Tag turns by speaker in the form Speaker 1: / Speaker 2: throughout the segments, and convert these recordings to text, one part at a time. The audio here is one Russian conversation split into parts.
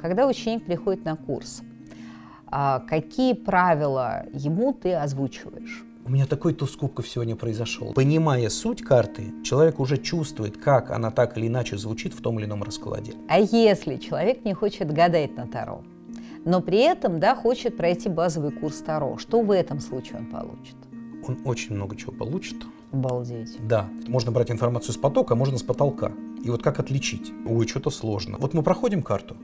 Speaker 1: Когда ученик приходит на курс, а, какие правила ему ты озвучиваешь?
Speaker 2: У меня такой туз кубков сегодня произошел. Понимая суть карты, человек уже чувствует, как она так или иначе звучит в том или ином раскладе.
Speaker 1: А если человек не хочет гадать на Таро, но при этом да, хочет пройти базовый курс Таро, что в этом случае он получит?
Speaker 2: Он очень много чего получит.
Speaker 1: Обалдеть.
Speaker 2: Да, можно брать информацию с потока, а можно с потолка. И вот как отличить? Ой, что-то сложно. Вот мы проходим карту,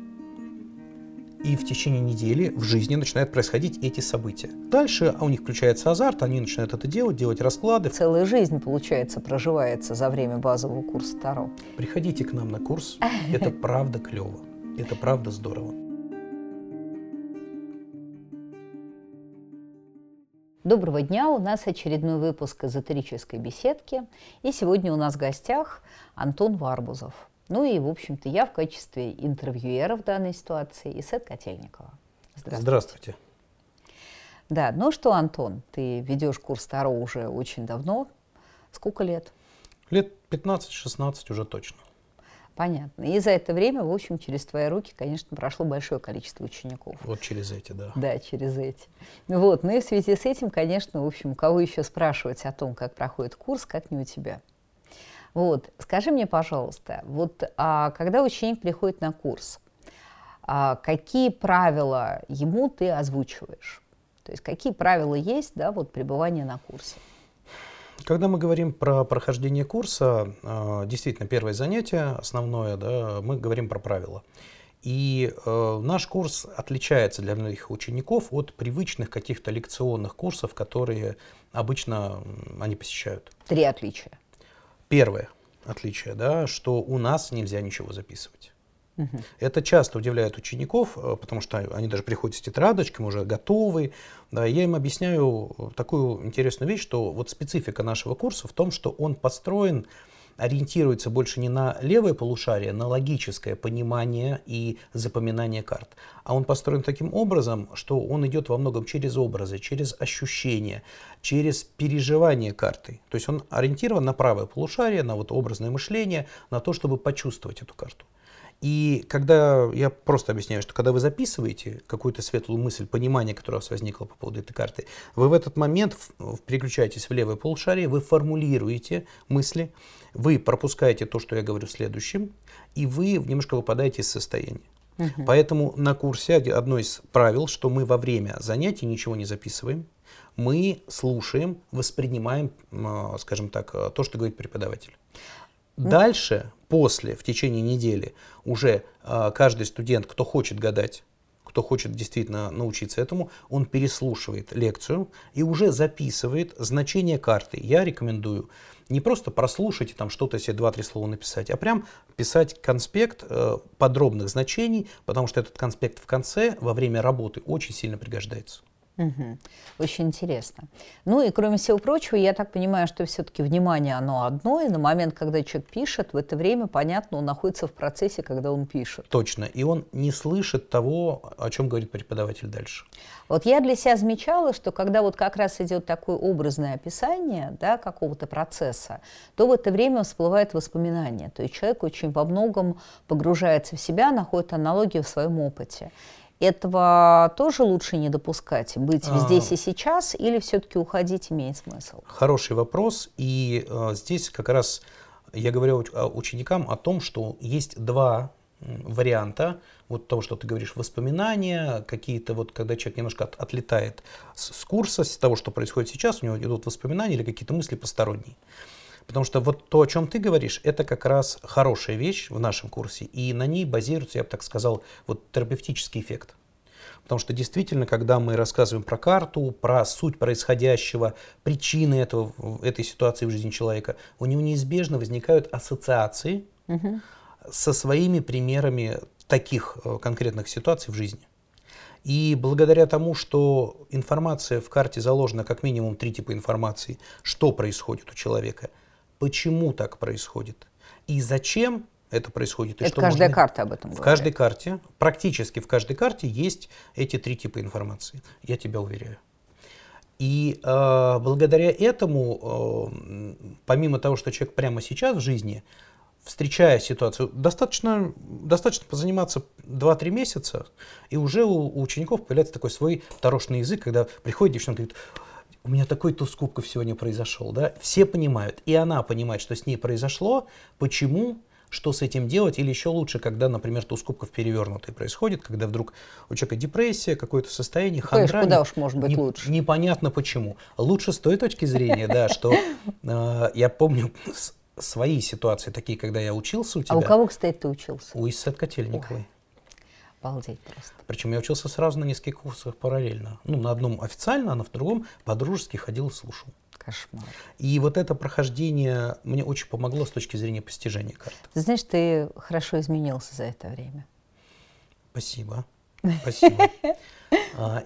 Speaker 2: и в течение недели в жизни начинают происходить эти события. Дальше а у них включается азарт, они начинают это делать, делать расклады.
Speaker 1: Целая жизнь, получается, проживается за время базового курса Таро.
Speaker 2: Приходите к нам на курс, это правда клево, это правда здорово.
Speaker 1: Доброго дня! У нас очередной выпуск эзотерической беседки. И сегодня у нас в гостях Антон Варбузов, ну и, в общем-то, я в качестве интервьюера в данной ситуации, Исет Котельникова.
Speaker 2: Здравствуйте. Здравствуйте.
Speaker 1: Да, ну что, Антон, ты ведешь курс Таро уже очень давно. Сколько лет?
Speaker 2: Лет 15-16 уже точно.
Speaker 1: Понятно. И за это время, в общем, через твои руки, конечно, прошло большое количество учеников.
Speaker 2: Вот через эти, да.
Speaker 1: Да, через эти. Вот. Ну и в связи с этим, конечно, в общем, кого еще спрашивать о том, как проходит курс, как не у тебя. Вот, скажи мне, пожалуйста, вот а, когда ученик приходит на курс, а, какие правила ему ты озвучиваешь? То есть какие правила есть, да, вот пребывания на курсе?
Speaker 2: Когда мы говорим про прохождение курса, а, действительно первое занятие основное, да, мы говорим про правила. И э, наш курс отличается для многих учеников от привычных каких-то лекционных курсов, которые обычно они посещают.
Speaker 1: Три отличия.
Speaker 2: Первое отличие, да, что у нас нельзя ничего записывать. Угу. Это часто удивляет учеников, э, потому что они даже приходят с тетрадочками, уже готовы. Да, я им объясняю такую интересную вещь, что вот специфика нашего курса в том, что он построен ориентируется больше не на левое полушарие, на логическое понимание и запоминание карт. А он построен таким образом, что он идет во многом через образы, через ощущения, через переживание карты. То есть он ориентирован на правое полушарие, на вот образное мышление, на то, чтобы почувствовать эту карту. И когда я просто объясняю, что когда вы записываете какую-то светлую мысль, понимание, которое у вас возникло по поводу этой карты, вы в этот момент переключаетесь в левое полушарие, вы формулируете мысли, вы пропускаете то, что я говорю следующим, и вы немножко выпадаете из состояния. Угу. Поэтому на курсе одно из правил, что мы во время занятий ничего не записываем, мы слушаем, воспринимаем, скажем так, то, что говорит преподаватель. Дальше, после, в течение недели, уже каждый студент, кто хочет гадать, кто хочет действительно научиться этому, он переслушивает лекцию и уже записывает значение карты. Я рекомендую не просто прослушать и там что-то себе два-три слова написать, а прям писать конспект э, подробных значений, потому что этот конспект в конце во время работы очень сильно пригождается.
Speaker 1: Угу. Очень интересно. Ну и кроме всего прочего, я так понимаю, что все-таки внимание оно одно, и на момент, когда человек пишет, в это время, понятно, он находится в процессе, когда он пишет.
Speaker 2: Точно. И он не слышит того, о чем говорит преподаватель дальше.
Speaker 1: Вот я для себя замечала, что когда вот как раз идет такое образное описание да, какого-то процесса, то в это время всплывает воспоминание. То есть человек очень во многом погружается в себя, находит аналогию в своем опыте. Этого тоже лучше не допускать, быть а... здесь и сейчас, или все-таки уходить имеет смысл?
Speaker 2: Хороший вопрос. И э, здесь как раз я говорю ученикам о том, что есть два варианта вот того, что ты говоришь, воспоминания, какие-то вот, когда человек немножко от, отлетает с, с курса, с того, что происходит сейчас, у него идут воспоминания или какие-то мысли посторонние. Потому что вот то, о чем ты говоришь, это как раз хорошая вещь в нашем курсе, и на ней базируется, я бы так сказал, вот терапевтический эффект. Потому что действительно, когда мы рассказываем про карту, про суть происходящего, причины этого, этой ситуации в жизни человека, у него неизбежно возникают ассоциации угу. со своими примерами таких э, конкретных ситуаций в жизни. И благодаря тому, что информация в карте заложена как минимум три типа информации, что происходит у человека – почему так происходит и зачем это происходит.
Speaker 1: И это что каждая можно... карта об этом
Speaker 2: говорит. В каждой карте, практически в каждой карте есть эти три типа информации, я тебя уверяю. И э, благодаря этому, э, помимо того, что человек прямо сейчас в жизни встречая ситуацию, достаточно, достаточно позаниматься 2-3 месяца, и уже у, у учеников появляется такой свой дорожный язык, когда приходит девчонка и говорит, у меня такой туз кубков сегодня произошел, да, все понимают, и она понимает, что с ней произошло, почему, что с этим делать, или еще лучше, когда, например, туз кубков перевернутый происходит, когда вдруг у человека депрессия, какое-то состояние,
Speaker 1: хандра. Конечно, куда уж может быть
Speaker 2: не,
Speaker 1: лучше.
Speaker 2: Непонятно почему. Лучше с той точки зрения, да, что э, я помню свои ситуации, такие, когда я учился у тебя.
Speaker 1: А у кого, кстати, ты учился?
Speaker 2: У Исет Котельниковой.
Speaker 1: Обалдеть просто.
Speaker 2: Причем я учился сразу на нескольких курсах параллельно. Ну, на одном официально, а на втором по-дружески ходил и слушал.
Speaker 1: Кошмар.
Speaker 2: И вот это прохождение мне очень помогло с точки зрения постижения карты.
Speaker 1: Ты знаешь, ты хорошо изменился за это время.
Speaker 2: Спасибо. Спасибо. А,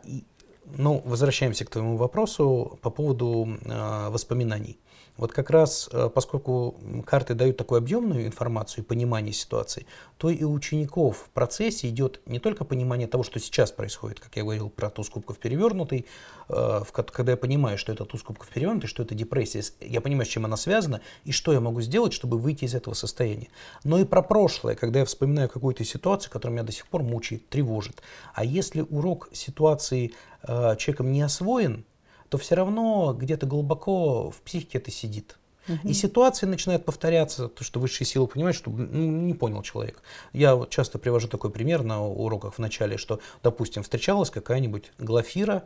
Speaker 2: ну, возвращаемся к твоему вопросу по поводу а, воспоминаний. Вот как раз, э, поскольку карты дают такую объемную информацию и понимание ситуации, то и у учеников в процессе идет не только понимание того, что сейчас происходит, как я говорил про туз кубков перевернутый, э, когда я понимаю, что это туз кубков перевернутый, что это депрессия, я понимаю, с чем она связана и что я могу сделать, чтобы выйти из этого состояния. Но и про прошлое, когда я вспоминаю какую-то ситуацию, которая меня до сих пор мучает, тревожит. А если урок ситуации э, человеком не освоен, то все равно где-то глубоко в психике это сидит. И ситуации начинают повторяться, то, что высшие силы понимают, что ну, не понял человек. Я вот часто привожу такой пример на уроках в начале, что, допустим, встречалась какая-нибудь Глафира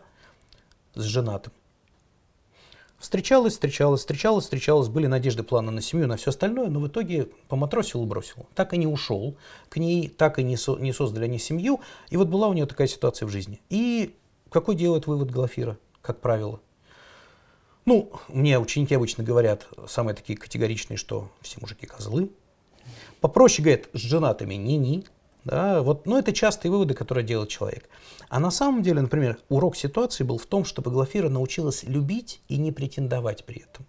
Speaker 2: с женатым. Встречалась, встречалась, встречалась, встречалась, были надежды, планы на семью, на все остальное, но в итоге поматросил и бросил. Так и не ушел к ней, так и не, со, не создали они семью. И вот была у нее такая ситуация в жизни. И какой делает вывод Глафира? Как правило. Ну, мне ученики обычно говорят, самые такие категоричные, что все мужики козлы. Попроще говорят, с женатыми ни-ни. Да, вот, но это частые выводы, которые делает человек. А на самом деле, например, урок ситуации был в том, чтобы Глафира научилась любить и не претендовать при этом.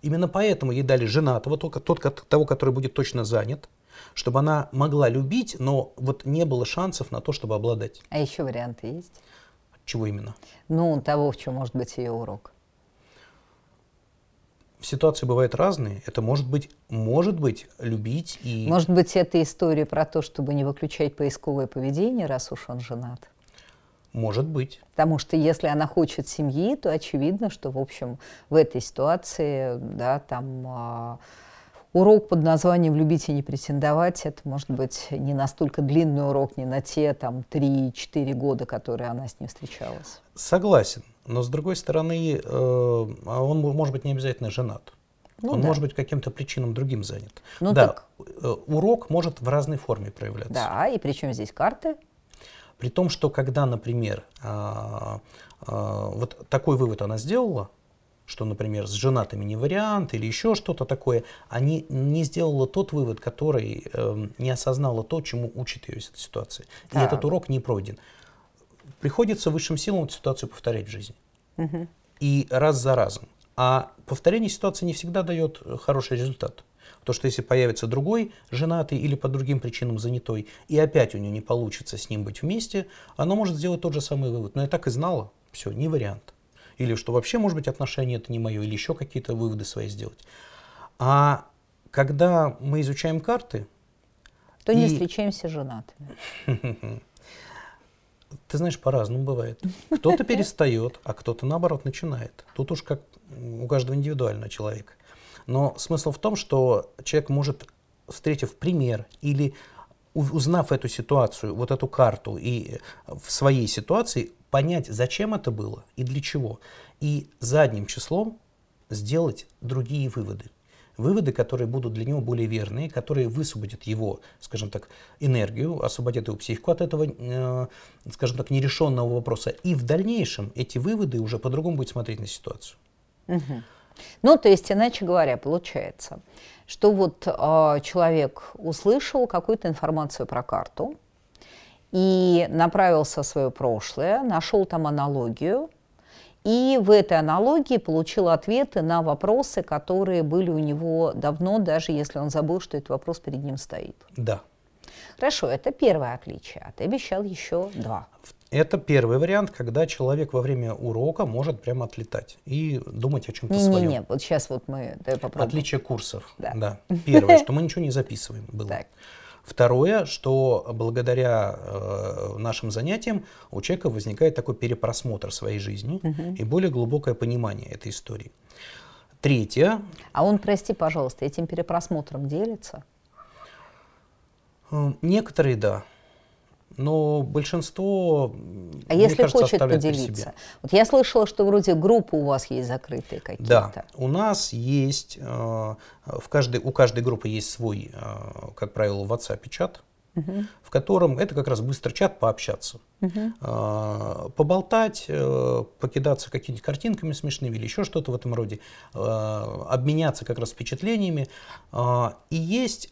Speaker 2: Именно поэтому ей дали женатого, только тот, того, который будет точно занят, чтобы она могла любить, но вот не было шансов на то, чтобы обладать.
Speaker 1: А еще варианты есть?
Speaker 2: Чего именно?
Speaker 1: Ну, того, в чем может быть ее урок.
Speaker 2: Ситуации бывают разные. Это может быть, может быть, любить и...
Speaker 1: Может быть, это история про то, чтобы не выключать поисковое поведение, раз уж он женат?
Speaker 2: Может быть.
Speaker 1: Потому что если она хочет семьи, то очевидно, что, в общем, в этой ситуации, да, там... Урок под названием «Любить и не претендовать» — это, может быть, не настолько длинный урок, не на те там 3-4 года, которые она с ним встречалась.
Speaker 2: Согласен. Но, с другой стороны, э, а он может быть не обязательно женат. Ну, он да. может быть каким-то причинам другим занят. Ну, да, так... Э, урок может в разной форме проявляться.
Speaker 1: Да, и причем здесь карты?
Speaker 2: При том, что когда, например, а, а, вот такой вывод она сделала, что, например, с женатыми не вариант или еще что-то такое, они не сделала тот вывод, который э, не осознала то, чему учит ее эта ситуация. Так. И этот урок не пройден. Приходится высшим силам эту ситуацию повторять в жизни. Угу. И раз за разом. А повторение ситуации не всегда дает хороший результат. То, что если появится другой женатый или по другим причинам занятой, и опять у нее не получится с ним быть вместе, она может сделать тот же самый вывод. Но я так и знала, все, не вариант или что вообще, может быть, отношения это не мое, или еще какие-то выводы свои сделать. А когда мы изучаем карты...
Speaker 1: То и... не встречаемся женатыми.
Speaker 2: Ты знаешь, по-разному бывает. Кто-то перестает, а кто-то, наоборот, начинает. Тут уж как у каждого индивидуально человека. Но смысл в том, что человек может, встретив пример или узнав эту ситуацию, вот эту карту и в своей ситуации, понять, зачем это было и для чего. И задним числом сделать другие выводы. Выводы, которые будут для него более верные, которые высвободят его, скажем так, энергию, освободят его психику от этого, э, скажем так, нерешенного вопроса. И в дальнейшем эти выводы уже по-другому будут смотреть на ситуацию.
Speaker 1: Угу. Ну, то есть, иначе говоря, получается, что вот э, человек услышал какую-то информацию про карту, и направился в свое прошлое, нашел там аналогию, и в этой аналогии получил ответы на вопросы, которые были у него давно, даже если он забыл, что этот вопрос перед ним стоит.
Speaker 2: Да.
Speaker 1: Хорошо, это первое отличие, а ты обещал еще два.
Speaker 2: Это первый вариант, когда человек во время урока может прямо отлетать и думать о чем-то
Speaker 1: не,
Speaker 2: своем.
Speaker 1: Не-не, вот сейчас вот мы попробуем.
Speaker 2: Отличие курсов.
Speaker 1: Да.
Speaker 2: да. Первое, что мы ничего не записываем. Было.
Speaker 1: Так.
Speaker 2: Второе, что благодаря э, нашим занятиям у человека возникает такой перепросмотр своей жизни
Speaker 1: Мгм.
Speaker 2: и более глубокое понимание этой истории. Третье,
Speaker 1: А он, прости, пожалуйста, этим перепросмотром делится?
Speaker 2: э, некоторые да, но большинство,
Speaker 1: А если
Speaker 2: кажется,
Speaker 1: хочет поделиться? Вот я слышала, что вроде группы у вас есть закрытые
Speaker 2: Да,
Speaker 1: какие-то.
Speaker 2: у нас есть, э, в каждой, у каждой группы есть свой, э, как правило, в WhatsApp чат,
Speaker 1: Мгм.
Speaker 2: в котором это как раз быстрый чат пообщаться.
Speaker 1: Мгм.
Speaker 2: э, поболтать, э, покидаться какими-нибудь картинками смешными или еще что-то в этом роде, э, обменяться как раз впечатлениями. Э, И есть,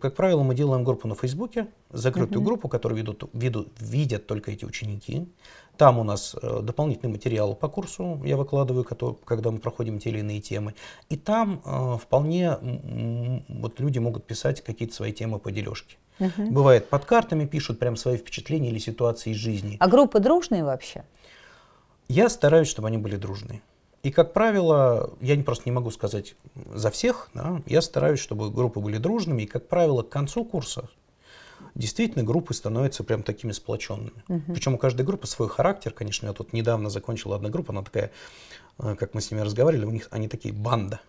Speaker 2: как правило, мы делаем группу на Фейсбуке, закрытую
Speaker 1: Мгм.
Speaker 2: группу, которую ведут, ведут- видят только эти ученики. Там у нас э, дополнительный материал по курсу я выкладываю, когда мы проходим те или иные темы. И там э, вполне вот люди могут писать какие-то свои темы по дележке.
Speaker 1: Мгм.
Speaker 2: Бывает, под картами пишут прям свои впечатления или ситуации из жизни.
Speaker 1: А группы дружные вообще?
Speaker 2: Я стараюсь, чтобы они были дружные. И, как правило, я не просто не могу сказать за всех, да, я стараюсь, чтобы группы были дружными. И, как правило, к концу курса действительно группы становятся прям такими сплоченными. Причем у каждой группы свой характер, конечно. Я тут недавно закончила одна группа, она такая, э, как мы с ними разговаривали, у них они такие банда.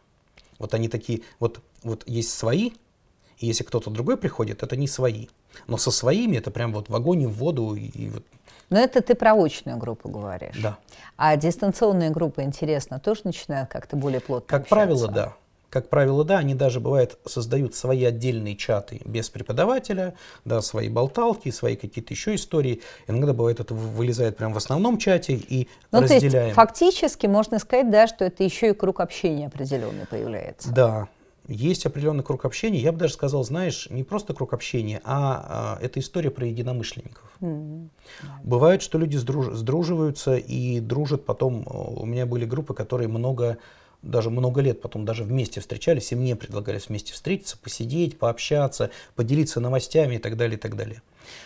Speaker 2: Вот они такие, вот, вот есть свои, и если кто-то другой приходит, это не свои. Но со своими это прям вот в огонь и в воду. И вот,
Speaker 1: Но это ты про очную группу говоришь.
Speaker 2: да.
Speaker 1: А дистанционные группы, интересно, тоже начинают как-то более плотно
Speaker 2: Как
Speaker 1: общаться?
Speaker 2: правило, да. Как правило, да, они даже, бывает, создают свои отдельные чаты без преподавателя, да, свои болталки, свои какие-то еще истории. Иногда бывает, это вы- вылезает прямо в основном чате и
Speaker 1: Ну, то есть
Speaker 2: разделяем.
Speaker 1: фактически можно сказать, да, что это еще и круг общения определенный появляется.
Speaker 2: Да, есть определенный круг общения. Я бы даже сказал, знаешь, не просто круг общения, а, а, это история про единомышленников.
Speaker 1: М.
Speaker 2: Бывает, что люди сдруж- сдруживаются и дружат потом. э, У меня были группы, которые много, даже много лет потом даже вместе встречались, и мне предлагались вместе встретиться, посидеть, пообщаться, поделиться новостями и так далее, и так далее.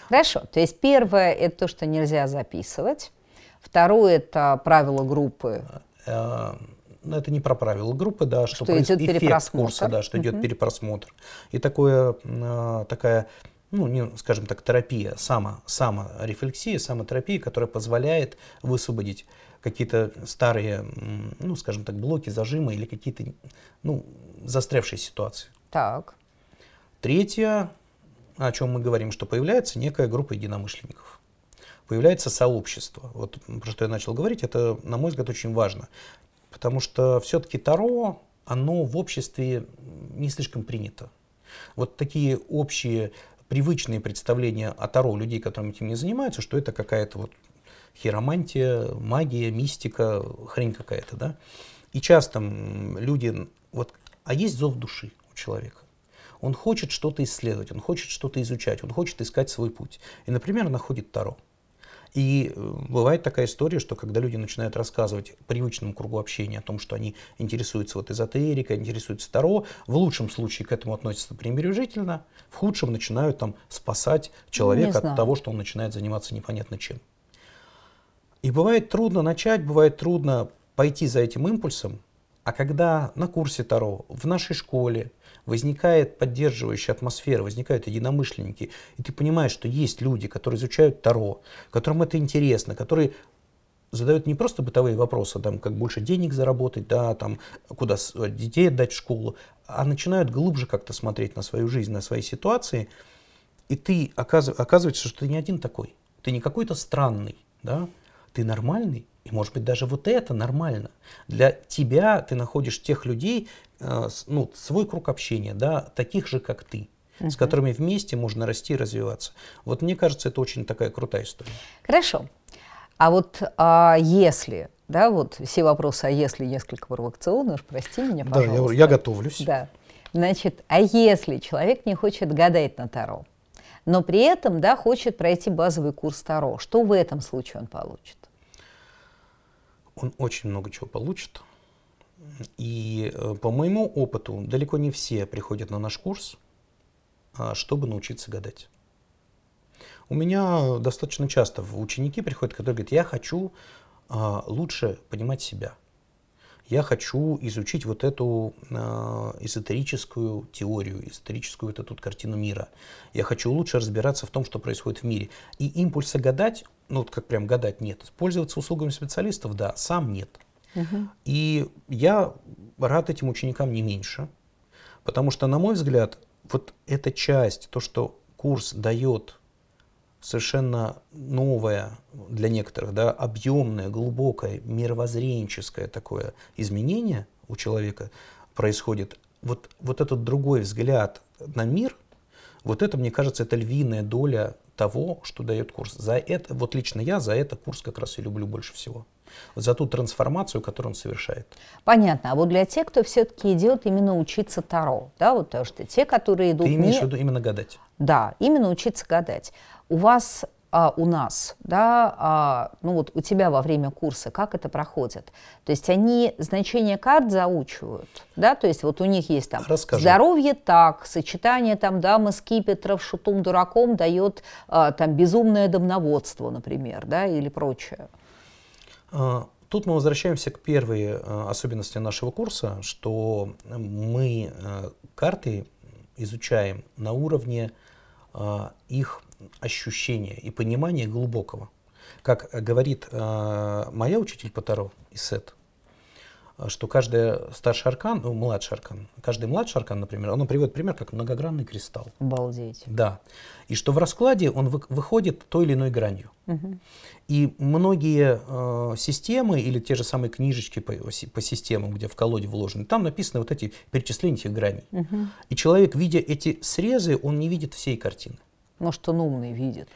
Speaker 1: Хорошо. То есть первое – это то, что нельзя записывать. Второе – это правила группы.
Speaker 2: Э, ну, это не про правила группы, да, что,
Speaker 1: Что
Speaker 2: проис-
Speaker 1: идет
Speaker 2: эффект курса, да, что идет
Speaker 1: Мгм.
Speaker 2: перепросмотр. И такое, э, такая, ну, не, скажем так, терапия, само, саморефлексия, самотерапия, которая позволяет высвободить какие-то старые, ну, скажем так, блоки, зажимы или какие-то, ну, застрявшие ситуации.
Speaker 1: Так.
Speaker 2: Третье, о чем мы говорим, что появляется некая группа единомышленников. Появляется сообщество. Вот про что я начал говорить, это, на мой взгляд, очень важно. Потому что все-таки Таро, оно в обществе не слишком принято. Вот такие общие привычные представления о Таро людей, которыми этим не занимаются, что это какая-то вот хиромантия, магия, мистика, хрень какая-то, да. И часто люди, вот, а есть зов души у человека. Он хочет что-то исследовать, он хочет что-то изучать, он хочет искать свой путь. И, например, находит Таро. И э, бывает такая история, что когда люди начинают рассказывать привычному кругу общения о том, что они интересуются вот эзотерикой, интересуются Таро, в лучшем случае к этому относятся пренебрежительно, в худшем начинают там спасать человека от того, что он начинает заниматься непонятно чем. И бывает трудно начать, бывает трудно пойти за этим импульсом, а когда на курсе Таро, в нашей школе возникает поддерживающая атмосфера, возникают единомышленники, и ты понимаешь, что есть люди, которые изучают Таро, которым это интересно, которые задают не просто бытовые вопросы, там, как больше денег заработать, да, там, куда с- детей отдать в школу, а начинают глубже как-то смотреть на свою жизнь, на свои ситуации, и ты оказыв- оказывается, что ты не один такой, ты не какой-то странный, да, ты нормальный, и может быть даже вот это нормально. Для тебя ты находишь тех людей, э, ну, свой круг общения, да, таких же, как ты, с которыми вместе можно расти и развиваться. Вот мне кажется, это очень такая крутая история.
Speaker 1: Хорошо. А вот а, если, да, вот все вопросы «а если» несколько провокационные, уж прости меня,
Speaker 2: Да,
Speaker 1: пожалуйста.
Speaker 2: я, я готовлюсь.
Speaker 1: Да. Значит, а если человек не хочет гадать на Таро, но при этом, да, хочет пройти базовый курс Таро, что в этом случае он получит?
Speaker 2: Он очень много чего получит. И э, по моему опыту, далеко не все приходят на наш курс, а, чтобы научиться гадать. У меня достаточно часто ученики приходят, которые говорят, я хочу а, лучше понимать себя. Я хочу изучить вот эту а, эзотерическую теорию, эзотерическую вот эту картину мира. Я хочу лучше разбираться в том, что происходит в мире. И импульса гадать, ну вот как прям гадать нет. Пользоваться услугами специалистов, да, сам нет. Угу. И я рад этим ученикам не меньше, потому что, на мой взгляд, вот эта часть, то, что курс дает совершенно новое для некоторых, да, объемное, глубокое, мировоззренческое такое изменение у человека происходит. Вот, вот этот другой взгляд на мир, вот это, мне кажется, это львиная доля того, что дает курс. За это, вот лично я за это курс как раз и люблю больше всего. Вот за ту трансформацию, которую он совершает.
Speaker 1: Понятно. А вот для тех, кто все-таки идет именно учиться Таро, да, вот то, что те, которые идут...
Speaker 2: Ты имеешь не... в виду именно гадать?
Speaker 1: Да, именно учиться гадать. У вас а, у нас, да, а, ну вот у тебя во время курса, как это проходит? То есть они значение карт заучивают, да, то есть вот у них есть там
Speaker 2: Расскажи.
Speaker 1: здоровье так, сочетание там дамы скипетров, шутум дураком дает а, там безумное домноводство, например, да, или прочее.
Speaker 2: А, тут мы возвращаемся к первой а, особенности нашего курса, что мы а, карты изучаем на уровне их ощущения и понимания глубокого. Как говорит моя учитель по Таро, Исет, что каждый старший аркан, ну, младший аркан, каждый младший аркан, например, он приводит пример как многогранный кристалл.
Speaker 1: Обалдеть.
Speaker 2: Да. И что в раскладе он вы, выходит той или иной гранью. Угу. И многие э, системы или те же самые книжечки по, по системам, где в колоде вложены, там написаны вот эти перечисления этих граней. Угу. И человек, видя эти срезы, он не видит всей картины.
Speaker 1: Может, он умный видит.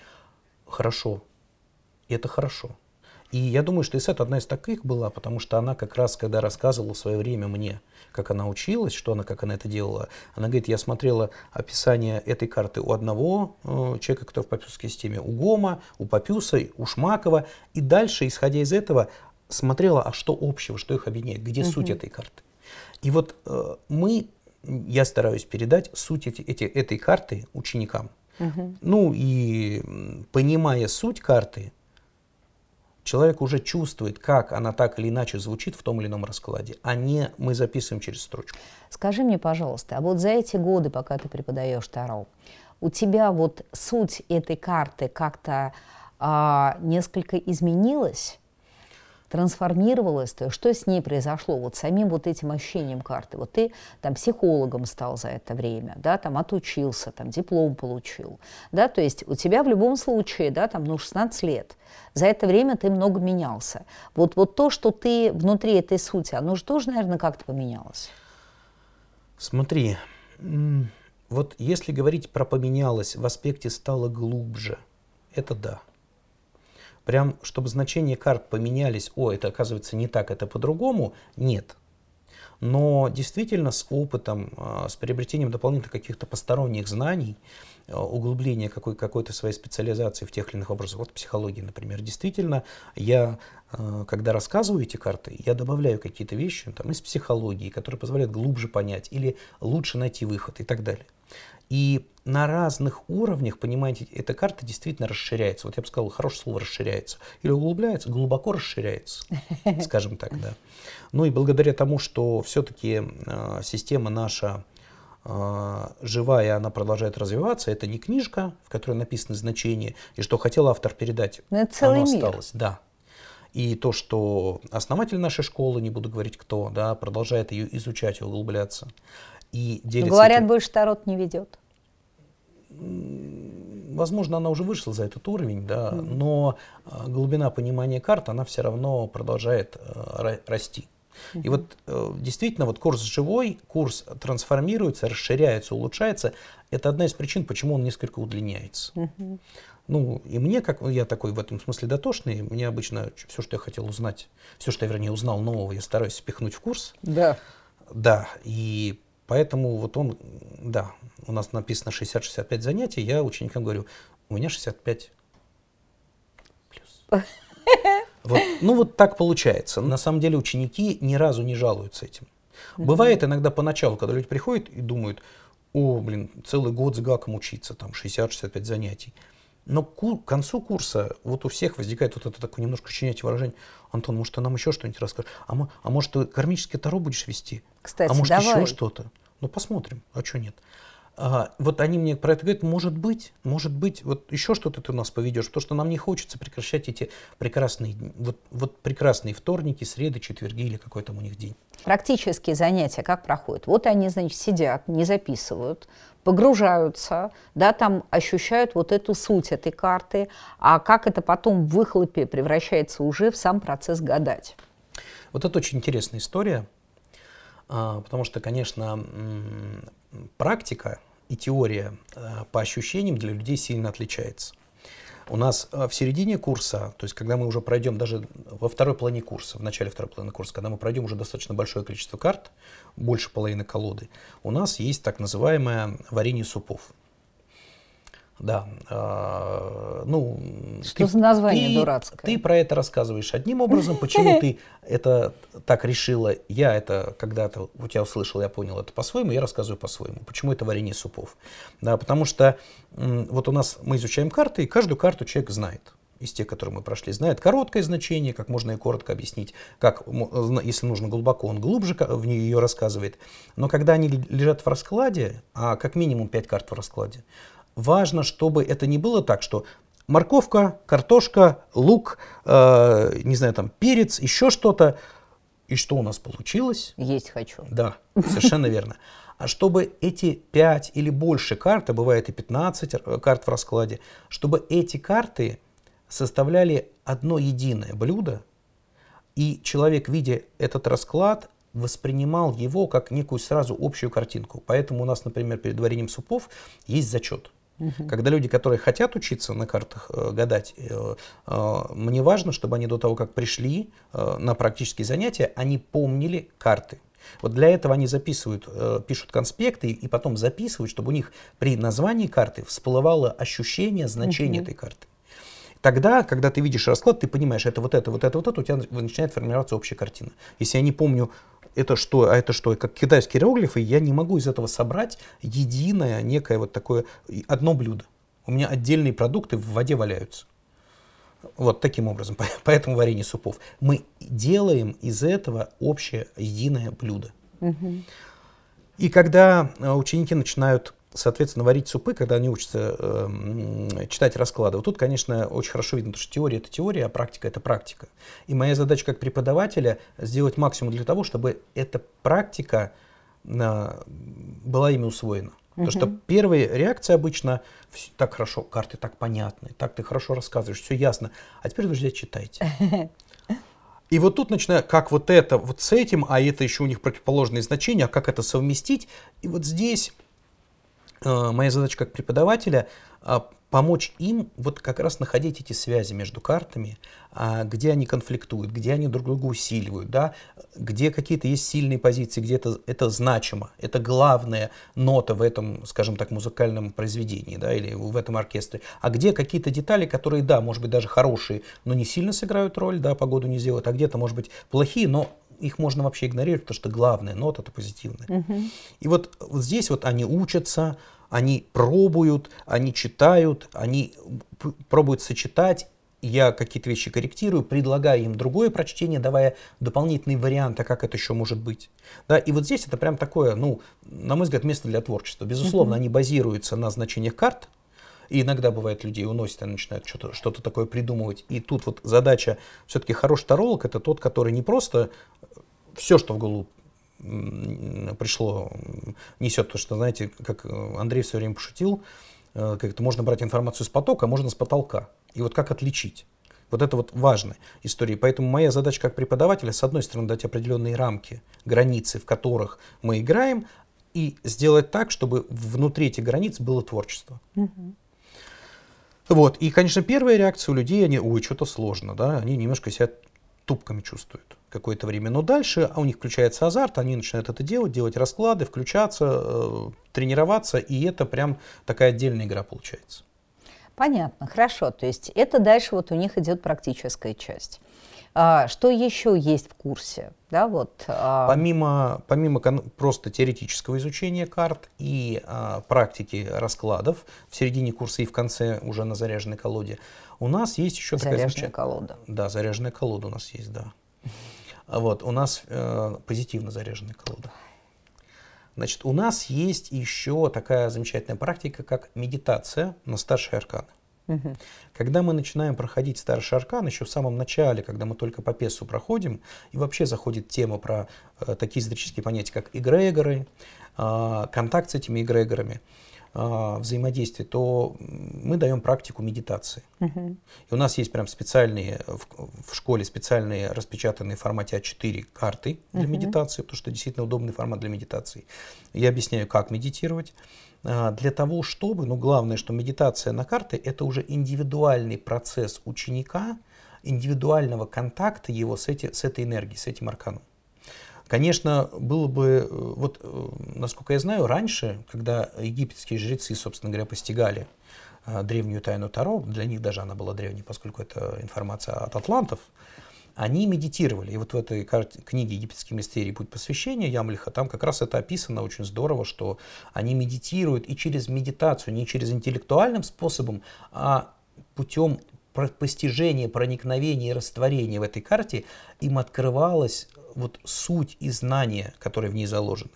Speaker 2: Хорошо. И это хорошо. И я думаю, что Исет одна из таких была, потому что она как раз, когда рассказывала в свое время мне, как она училась, что она, как она это делала, она говорит, я смотрела описание этой карты у одного э, человека, который в папюсской системе, у Гома, у Папюса, у Шмакова, и дальше, исходя из этого, смотрела, а что общего, что их объединяет, где угу. суть этой карты. И вот э, мы, я стараюсь передать суть эти, эти, этой карты ученикам. Угу. Ну и понимая суть карты, человек уже чувствует, как она так или иначе звучит в том или ином раскладе, а не мы записываем через строчку.
Speaker 1: Скажи мне, пожалуйста, а вот за эти годы, пока ты преподаешь Таро, у тебя вот суть этой карты как-то а, несколько изменилась? Трансформировалась, то что с ней произошло, вот самим вот этим ощущением карты. Вот ты там психологом стал за это время, да, там отучился, там диплом получил, да, то есть у тебя в любом случае, да, там, ну, 16 лет, за это время ты много менялся. Вот, вот то, что ты внутри этой сути, оно же тоже, наверное, как-то поменялось.
Speaker 2: Смотри, вот если говорить про поменялось, в аспекте стало глубже, это да прям, чтобы значения карт поменялись, о, это оказывается не так, это по-другому, нет. Но действительно с опытом, а, с приобретением дополнительных каких-то посторонних знаний, а, углубление какой- какой-то своей специализации в тех или иных вопросах, вот психологии, например, действительно, я, а, когда рассказываю эти карты, я добавляю какие-то вещи там, из психологии, которые позволяют глубже понять или лучше найти выход и так далее. И на разных уровнях, понимаете, эта карта действительно расширяется. Вот я бы сказал, хорошее слово расширяется. Или углубляется, глубоко расширяется, скажем так, да. Ну и благодаря тому, что все-таки э, система наша э, живая, она продолжает развиваться, это не книжка, в которой написаны значения, и что хотел автор передать,
Speaker 1: Но это целый
Speaker 2: оно
Speaker 1: мир.
Speaker 2: осталось. Да. И то, что основатель нашей школы, не буду говорить кто, да, продолжает ее изучать и углубляться. И
Speaker 1: делится Говорят, этим... больше Тарот не ведет
Speaker 2: возможно, она уже вышла за этот уровень, да, mm-hmm. но а, глубина понимания карт, она все равно продолжает э, расти. И вот э, действительно, вот курс живой, курс трансформируется, расширяется, улучшается. Это одна из причин, почему он несколько удлиняется. Mm-hmm. Ну, и мне, как я такой в этом смысле дотошный, мне обычно все, что я хотел узнать, все, что я, вернее, узнал нового, я стараюсь спихнуть в курс.
Speaker 1: Да.
Speaker 2: Да, и поэтому вот он, да, у нас написано 60-65 занятий, я ученикам говорю, у меня 65 плюс. Вот, ну вот так получается. На самом деле ученики ни разу не жалуются этим. Бывает иногда поначалу, когда люди приходят и думают, о, блин, целый год с гаком учиться, там 60-65 занятий. Но к концу курса вот у всех возникает вот это такое немножко щенячье выражение. Антон, может, ты нам еще что-нибудь расскажешь? А, мы, а может, ты кармический таро будешь вести?
Speaker 1: Кстати,
Speaker 2: а может,
Speaker 1: давай.
Speaker 2: еще что-то? Ну, посмотрим. А что нет? А, вот они мне про это говорят, может быть, может быть, вот еще что-то ты у нас поведешь, потому что нам не хочется прекращать эти прекрасные, вот, вот прекрасные вторники, среды, четверги или какой там у них день.
Speaker 1: Практические занятия как проходят? Вот они, значит, сидят, не записывают, погружаются, да, там ощущают вот эту суть этой карты, а как это потом в выхлопе превращается уже в сам процесс гадать.
Speaker 2: Вот это очень интересная история, потому что, конечно, практика и теория а, по ощущениям для людей сильно отличается. У нас а, в середине курса, то есть когда мы уже пройдем даже во второй половине курса, в начале второй половины курса, когда мы пройдем уже достаточно большое количество карт, больше половины колоды, у нас есть так называемое варенье супов. Да. Э, ну,
Speaker 1: Что ты, за название
Speaker 2: ты,
Speaker 1: дурацкое?
Speaker 2: Ты про это рассказываешь одним образом. Почему ты это так решила? Я это когда-то у тебя услышал, я понял это по-своему, я рассказываю по-своему. Почему это варенье супов? Да, потому что вот у нас мы изучаем карты, и каждую карту человек знает из тех, которые мы прошли, знает короткое значение, как можно и коротко объяснить, как, если нужно глубоко, он глубже в нее ее рассказывает. Но когда они лежат в раскладе, а как минимум 5 карт в раскладе, важно, чтобы это не было так, что морковка, картошка, лук, э, не знаю, там перец, еще что-то. И что у нас получилось?
Speaker 1: Есть хочу.
Speaker 2: Да, совершенно верно. А чтобы эти 5 или больше карт, а бывает и 15 э, карт в раскладе, чтобы эти карты составляли одно единое блюдо, и человек, видя этот расклад, воспринимал его как некую сразу общую картинку. Поэтому у нас, например, перед вареньем супов есть зачет. Угу. Когда люди, которые хотят учиться на картах э, гадать, э, э, мне важно, чтобы они до того, как пришли э, на практические занятия, они помнили карты. Вот для этого они записывают, э, пишут конспекты и, потом записывают, чтобы у них при названии карты всплывало ощущение значения угу. этой карты. Тогда, когда ты видишь расклад, ты понимаешь, это вот это, вот это, вот это, у тебя начинает формироваться общая картина. Если я не помню это что, а это что, как китайские иероглифы, я не могу из этого собрать единое некое вот такое, одно блюдо. У меня отдельные продукты в воде валяются. Вот таким образом, поэтому варенье супов. Мы делаем из этого общее единое блюдо. Угу. И когда э, ученики начинают соответственно, варить супы, когда они учатся э, читать расклады. Вот тут, конечно, очень хорошо видно, что теория это теория, а практика это практика. И моя задача как преподавателя сделать максимум для того, чтобы эта практика э, была ими усвоена. Потому что первая реакция обычно так хорошо, карты так понятны, так ты хорошо рассказываешь, все ясно. А теперь, друзья, читайте. И вот тут начинаю, как вот это вот с этим, а это еще у них противоположные значения, а как это совместить. И вот здесь моя задача как преподавателя а, помочь им вот как раз находить эти связи между картами, а, где они конфликтуют, где они друг друга усиливают, да, где какие-то есть сильные позиции, где это, это значимо, это главная нота в этом, скажем так, музыкальном произведении, да, или в этом оркестре, а где какие-то детали, которые, да, может быть, даже хорошие, но не сильно сыграют роль, да, погоду не сделают, а где-то, может быть, плохие, но их можно вообще игнорировать, потому что главная нота это позитивная. Угу. И вот, вот здесь вот они учатся, они пробуют, они читают, они пробуют сочетать. Я какие-то вещи корректирую, предлагаю им другое прочтение, давая дополнительный вариант, а как это еще может быть. Да, и вот здесь это прям такое, ну, на мой взгляд, место для творчества. Безусловно, uh-huh. они базируются на значениях карт, и иногда бывает, людей уносят и начинают что-то, что-то такое придумывать. И тут вот задача, все-таки хороший таролог, это тот, который не просто все, что в голову пришло, несет, то, что, знаете, как Андрей все время пошутил, э, как это можно брать информацию с потока, а можно с потолка. И вот как отличить? Вот это вот важная история. Поэтому моя задача как преподавателя, с одной стороны, дать определенные рамки, границы, в которых мы играем, и сделать так, чтобы внутри этих границ было творчество. Угу. Вот. И, конечно, первая реакция у людей, они, ой, что-то сложно, да, они немножко себя тупками чувствуют какое-то время. Но дальше а у них включается азарт, они начинают это делать, делать расклады, включаться, э, тренироваться, и это прям такая отдельная игра получается.
Speaker 1: Понятно, хорошо. То есть это дальше вот у них идет практическая часть. А, что еще есть в курсе? Да, вот,
Speaker 2: а... Помимо, помимо просто теоретического изучения карт и а, практики раскладов в середине курса и в конце уже на заряженной колоде, у нас есть еще
Speaker 1: заряженная такая колода.
Speaker 2: Да, заряженная колода у нас есть, да. Вот, у нас э, позитивно заряженная колода. Значит, у нас есть еще такая замечательная практика, как медитация на старшие арканы. Угу. Когда мы начинаем проходить старший аркан, еще в самом начале, когда мы только по песу проходим, и вообще заходит тема про э, такие эзотерические понятия, как эгрегоры, э, контакт с этими эгрегорами, э, взаимодействие, то мы даем практику медитации. Угу. И у нас есть прям специальные, в, в школе специальные распечатанные в формате А4 карты для угу. медитации, потому что действительно удобный формат для медитации. Я объясняю, как медитировать. А, для того, чтобы, ну главное, что медитация на карты это уже индивидуальный процесс ученика, индивидуального контакта его с, эти, с этой энергией, с этим арканом. Конечно, было бы, э, вот э, насколько я знаю, раньше, когда египетские жрецы, собственно говоря, постигали а, древнюю тайну Таро, для них даже она была древней, поскольку это информация от атлантов, они медитировали. И вот в этой книге «Египетские мистерии. Путь посвящения» Ямлиха, там как раз это описано очень здорово, что они медитируют и через медитацию, не через интеллектуальным способом, а путем постижения, проникновения и растворения в этой карте им открывалась вот суть и знания, которые в ней заложены.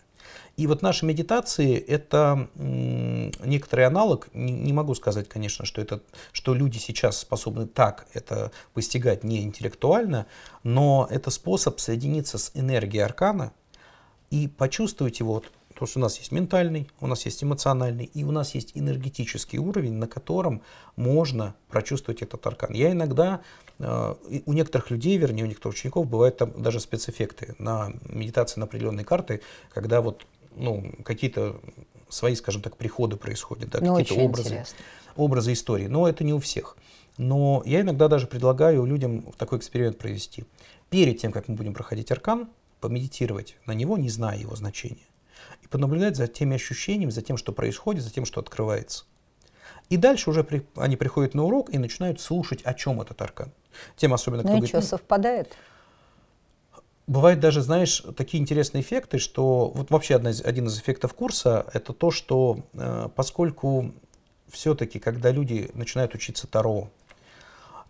Speaker 2: И вот наши медитации – это некоторый аналог, не, могу сказать, конечно, что, это, что люди сейчас способны так это постигать не интеллектуально, но это способ соединиться с энергией аркана и почувствовать его, то, что у нас есть ментальный, у нас есть эмоциональный, и у нас есть энергетический уровень, на котором можно прочувствовать этот аркан. Я иногда, э, у некоторых людей, вернее, у некоторых учеников бывают там даже спецэффекты на медитации на определенные карты, когда вот ну, какие-то свои, скажем так, приходы происходят, да, ну, какие-то образы, образы истории. Но это не у всех. Но я иногда даже предлагаю людям такой эксперимент провести. Перед тем, как мы будем проходить аркан, помедитировать на него, не зная его значения. И понаблюдать за теми ощущениями, за тем, что происходит, за тем, что открывается. И дальше уже при, они приходят на урок и начинают слушать, о чем этот аркан. Тем особенно,
Speaker 1: кто ну говорит, что, совпадает?
Speaker 2: Бывает даже, знаешь, такие интересные эффекты, что вот вообще одна из, один из эффектов курса это то, что э, поскольку все-таки, когда люди начинают учиться Таро,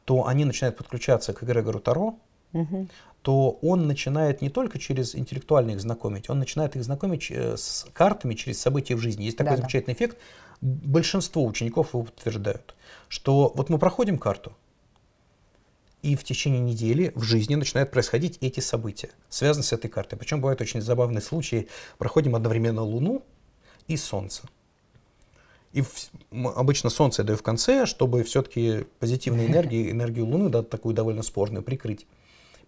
Speaker 2: то они начинают подключаться к эгрегору Таро, угу. то он начинает не только через интеллектуально их знакомить, он начинает их знакомить э, с картами через события в жизни. Есть такой да, замечательный да. эффект. Большинство учеников его подтверждают, что вот мы проходим карту, и в течение недели в жизни начинают происходить эти события, связанные с этой картой. Причем бывают очень забавные случаи. Проходим одновременно Луну и Солнце. И в, обычно Солнце я даю в конце, чтобы все-таки позитивной энергии, энергию Луны, да, такую довольно спорную, прикрыть.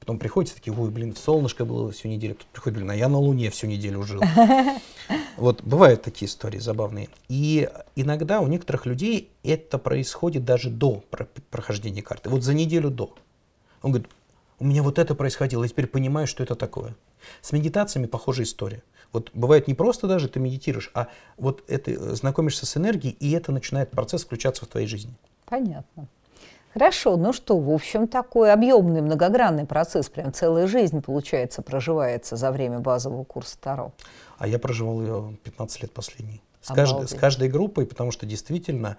Speaker 2: Потом приходите такие, ой, блин, солнышко было всю неделю. Тут приходит, блин, а я на Луне всю неделю жил. Вот бывают такие истории забавные. И иногда у некоторых людей это происходит даже до прохождения карты. Вот за неделю до. Он говорит, у меня вот это происходило, я теперь понимаю, что это такое. С медитациями похожая история. Вот бывает не просто даже ты медитируешь, а вот это э, знакомишься с энергией, и это начинает процесс включаться в твоей жизни.
Speaker 1: Понятно. Хорошо, ну что, в общем, такой объемный, многогранный процесс, прям целая жизнь, получается, проживается за время базового курса Таро.
Speaker 2: А я проживал ее 15 лет последний. С, каждой, с каждой группой, потому что действительно,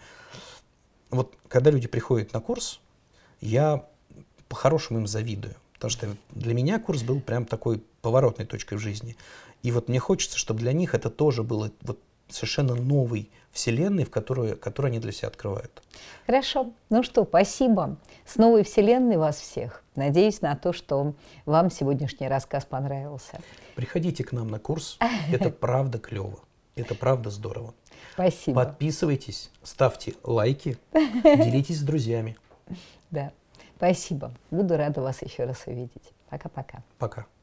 Speaker 2: вот когда люди приходят на курс, я по-хорошему им завидую. Потому что для меня курс был прям такой поворотной точкой в жизни. И вот мне хочется, чтобы для них это тоже было вот совершенно новый вселенной, в которую, которую они для себя открывают.
Speaker 1: Хорошо. Ну что, спасибо. С новой вселенной вас всех. Надеюсь на то, что вам сегодняшний рассказ понравился.
Speaker 2: Приходите к нам на курс. Это правда клево. Это правда здорово.
Speaker 1: Спасибо.
Speaker 2: Подписывайтесь, ставьте лайки, делитесь с друзьями.
Speaker 1: Да. Спасибо. Буду рада вас еще раз увидеть. Пока-пока.
Speaker 2: Пока. -пока. Пока.